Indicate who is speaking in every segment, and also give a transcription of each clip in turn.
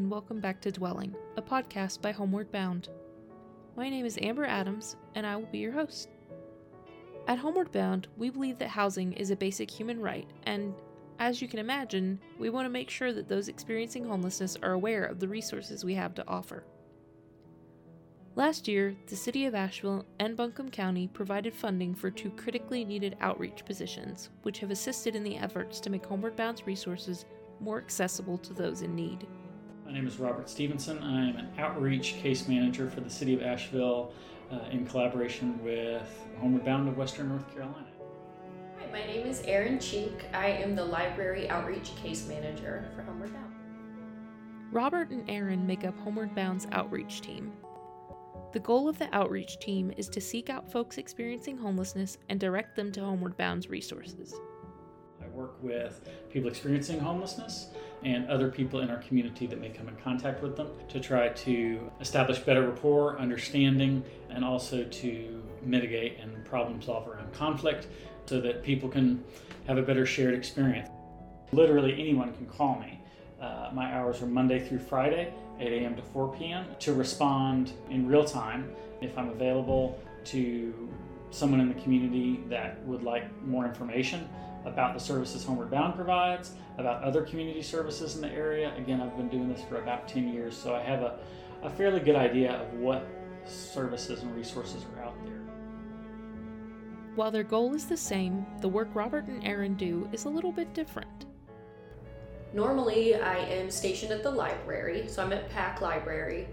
Speaker 1: and welcome back to Dwelling, a podcast by Homeward Bound. My name is Amber Adams, and I will be your host. At Homeward Bound, we believe that housing is a basic human right, and as you can imagine, we want to make sure that those experiencing homelessness are aware of the resources we have to offer. Last year, the City of Asheville and Buncombe County provided funding for two critically needed outreach positions, which have assisted in the efforts to make Homeward Bound's resources more accessible to those in need.
Speaker 2: My name is Robert Stevenson. I'm an outreach case manager for the City of Asheville uh, in collaboration with Homeward Bound of Western North Carolina.
Speaker 3: Hi, my name is Erin Cheek. I am the Library Outreach Case Manager for Homeward Bound.
Speaker 1: Robert and Erin make up Homeward Bound's outreach team. The goal of the outreach team is to seek out folks experiencing homelessness and direct them to Homeward Bound's resources.
Speaker 2: Work with people experiencing homelessness and other people in our community that may come in contact with them to try to establish better rapport, understanding, and also to mitigate and problem solve around conflict so that people can have a better shared experience. Literally anyone can call me. Uh, my hours are Monday through Friday, 8 a.m. to 4 p.m., to respond in real time if I'm available to someone in the community that would like more information about the services Homeward Bound provides, about other community services in the area. Again, I've been doing this for about 10 years, so I have a, a fairly good idea of what services and resources are out there.
Speaker 1: While their goal is the same, the work Robert and Erin do is a little bit different.
Speaker 3: Normally, I am stationed at the library, so I'm at Pack Library,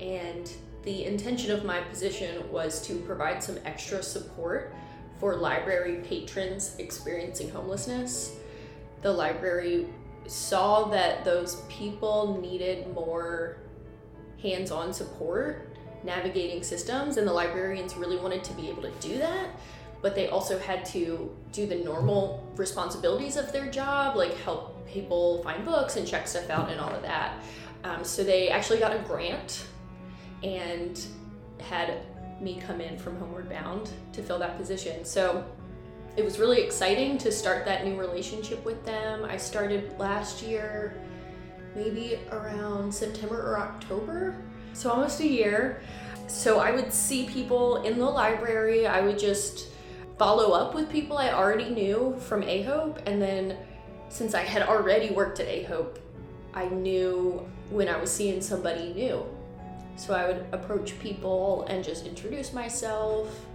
Speaker 3: and the intention of my position was to provide some extra support for library patrons experiencing homelessness. The library saw that those people needed more hands on support navigating systems, and the librarians really wanted to be able to do that. But they also had to do the normal responsibilities of their job, like help people find books and check stuff out and all of that. Um, so they actually got a grant and had me come in from Homeward Bound to fill that position. So it was really exciting to start that new relationship with them. I started last year, maybe around September or October, so almost a year. So I would see people in the library. I would just follow up with people I already knew from AHOPE, and then since I had already worked at AHOPE, I knew when I was seeing somebody new. So I would approach people and just introduce myself,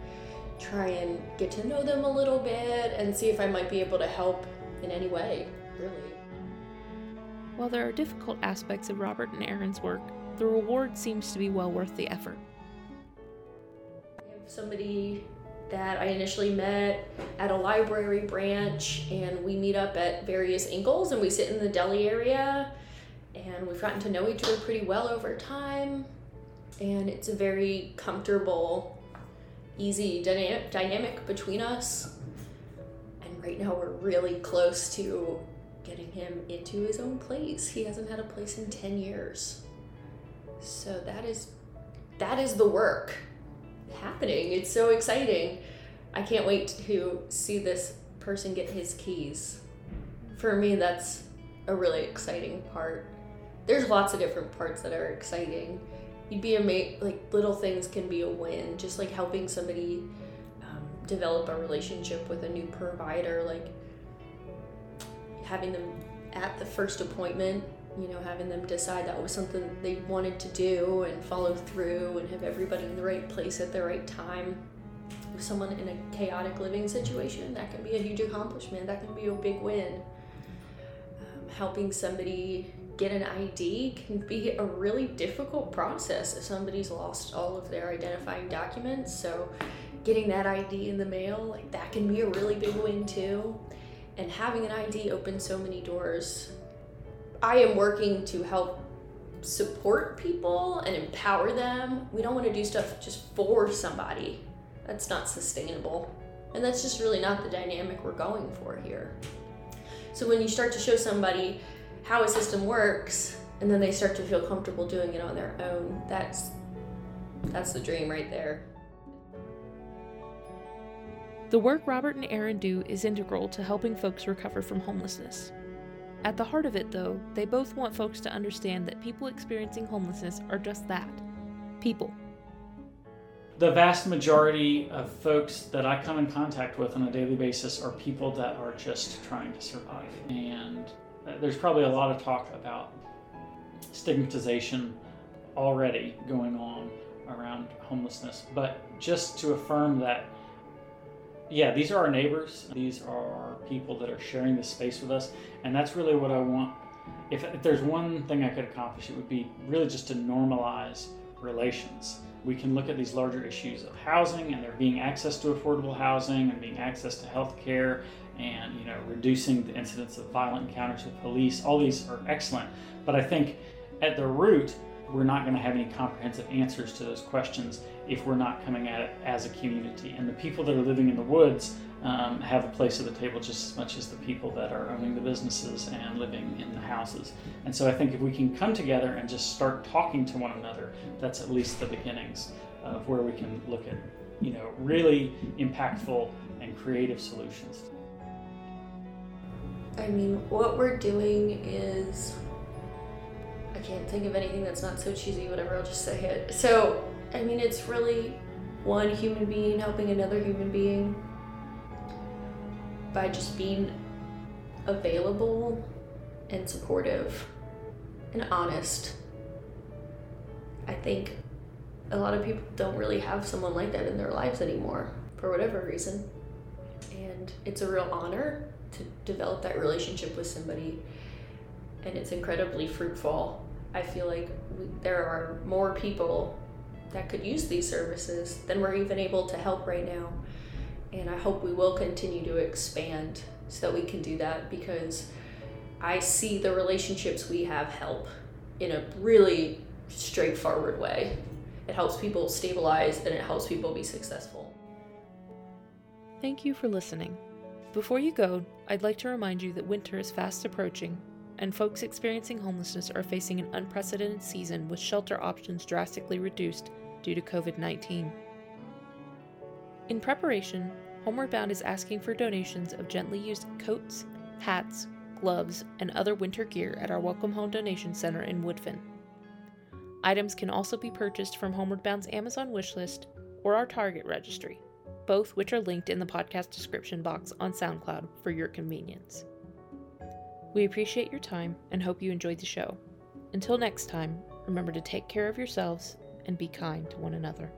Speaker 3: try and get to know them a little bit, and see if I might be able to help in any way, really.
Speaker 1: While there are difficult aspects of Robert and Erin's work, the reward seems to be well worth the effort.
Speaker 3: I have somebody that I initially met at a library branch, and we meet up at various Ingles and we sit in the deli area, and we've gotten to know each other pretty well over time and it's a very comfortable, easy dynamic, dynamic between us. And right now we're really close to getting him into his own place. He hasn't had a place in 10 years. So that is that is the work happening. It's so exciting. I can't wait to see this person get his keys. For me that's a really exciting part. There's lots of different parts that are exciting you'd be amazed like little things can be a win just like helping somebody um, develop a relationship with a new provider like having them at the first appointment you know having them decide that was something they wanted to do and follow through and have everybody in the right place at the right time. With someone in a chaotic living situation that can be a huge accomplishment that can be a big win. Um, helping somebody get an ID can be a really difficult process if somebody's lost all of their identifying documents. So, getting that ID in the mail, like that can be a really big win too. And having an ID opens so many doors. I am working to help support people and empower them. We don't want to do stuff just for somebody. That's not sustainable. And that's just really not the dynamic we're going for here. So when you start to show somebody how a system works and then they start to feel comfortable doing it on their own that's that's the dream right there
Speaker 1: the work robert and erin do is integral to helping folks recover from homelessness At the heart of it, though, they both want folks to understand that people experiencing homelessness are just that people.
Speaker 2: The vast majority of folks that I come in contact with on a daily basis are people that are just trying to survive. And there's probably a lot of talk about stigmatization already going on around homelessness. But just to affirm that, yeah, these are our neighbors, these are people that are sharing this space with us, and that's really what I want. If, if there's one thing I could accomplish, it would be really just to normalize relations. We can look at these larger issues of housing and there being access to affordable housing and being access to health care and you know reducing the incidence of violent encounters with police. All these are excellent, but I think at the root we're not going to have any comprehensive answers to those questions if we're not coming at it as a community. And the people that are living in the woods um, have a place at the table just as much as the people that are owning the businesses and living in the houses. And so I think if we can come together and just start talking to one another, that's at least the beginnings of where we can look at, you know, really impactful and creative solutions.
Speaker 3: I mean, what we're doing is I can't think of anything that's not so cheesy, whatever, I'll just say it. So, I mean, it's really one human being helping another human being by just being available and supportive and honest. I think a lot of people don't really have someone like that in their lives anymore for whatever reason. And it's a real honor to develop that relationship with somebody and it's incredibly fruitful. I feel like we, there are more people that could use these services than we're even able to help right now. And I hope we will continue to expand so that we can do that because I see the relationships we have help in a really straightforward way. It helps people stabilize and it helps people be successful.
Speaker 1: Thank you for listening. Before you go, I'd like to remind you that winter is fast approaching and folks experiencing homelessness are facing an unprecedented season with shelter options drastically reduced due to COVID 19. In preparation, Homeward Bound is asking for donations of gently used coats, hats, gloves, and other winter gear at our Welcome Home Donation Center in Woodfin. Items can also be purchased from Homeward Bound's Amazon wishlist or our Target registry, both which are linked in the podcast description box on SoundCloud for your convenience. We appreciate your time and hope you enjoyed the show. Until next time, remember to take care of yourselves and be kind to one another.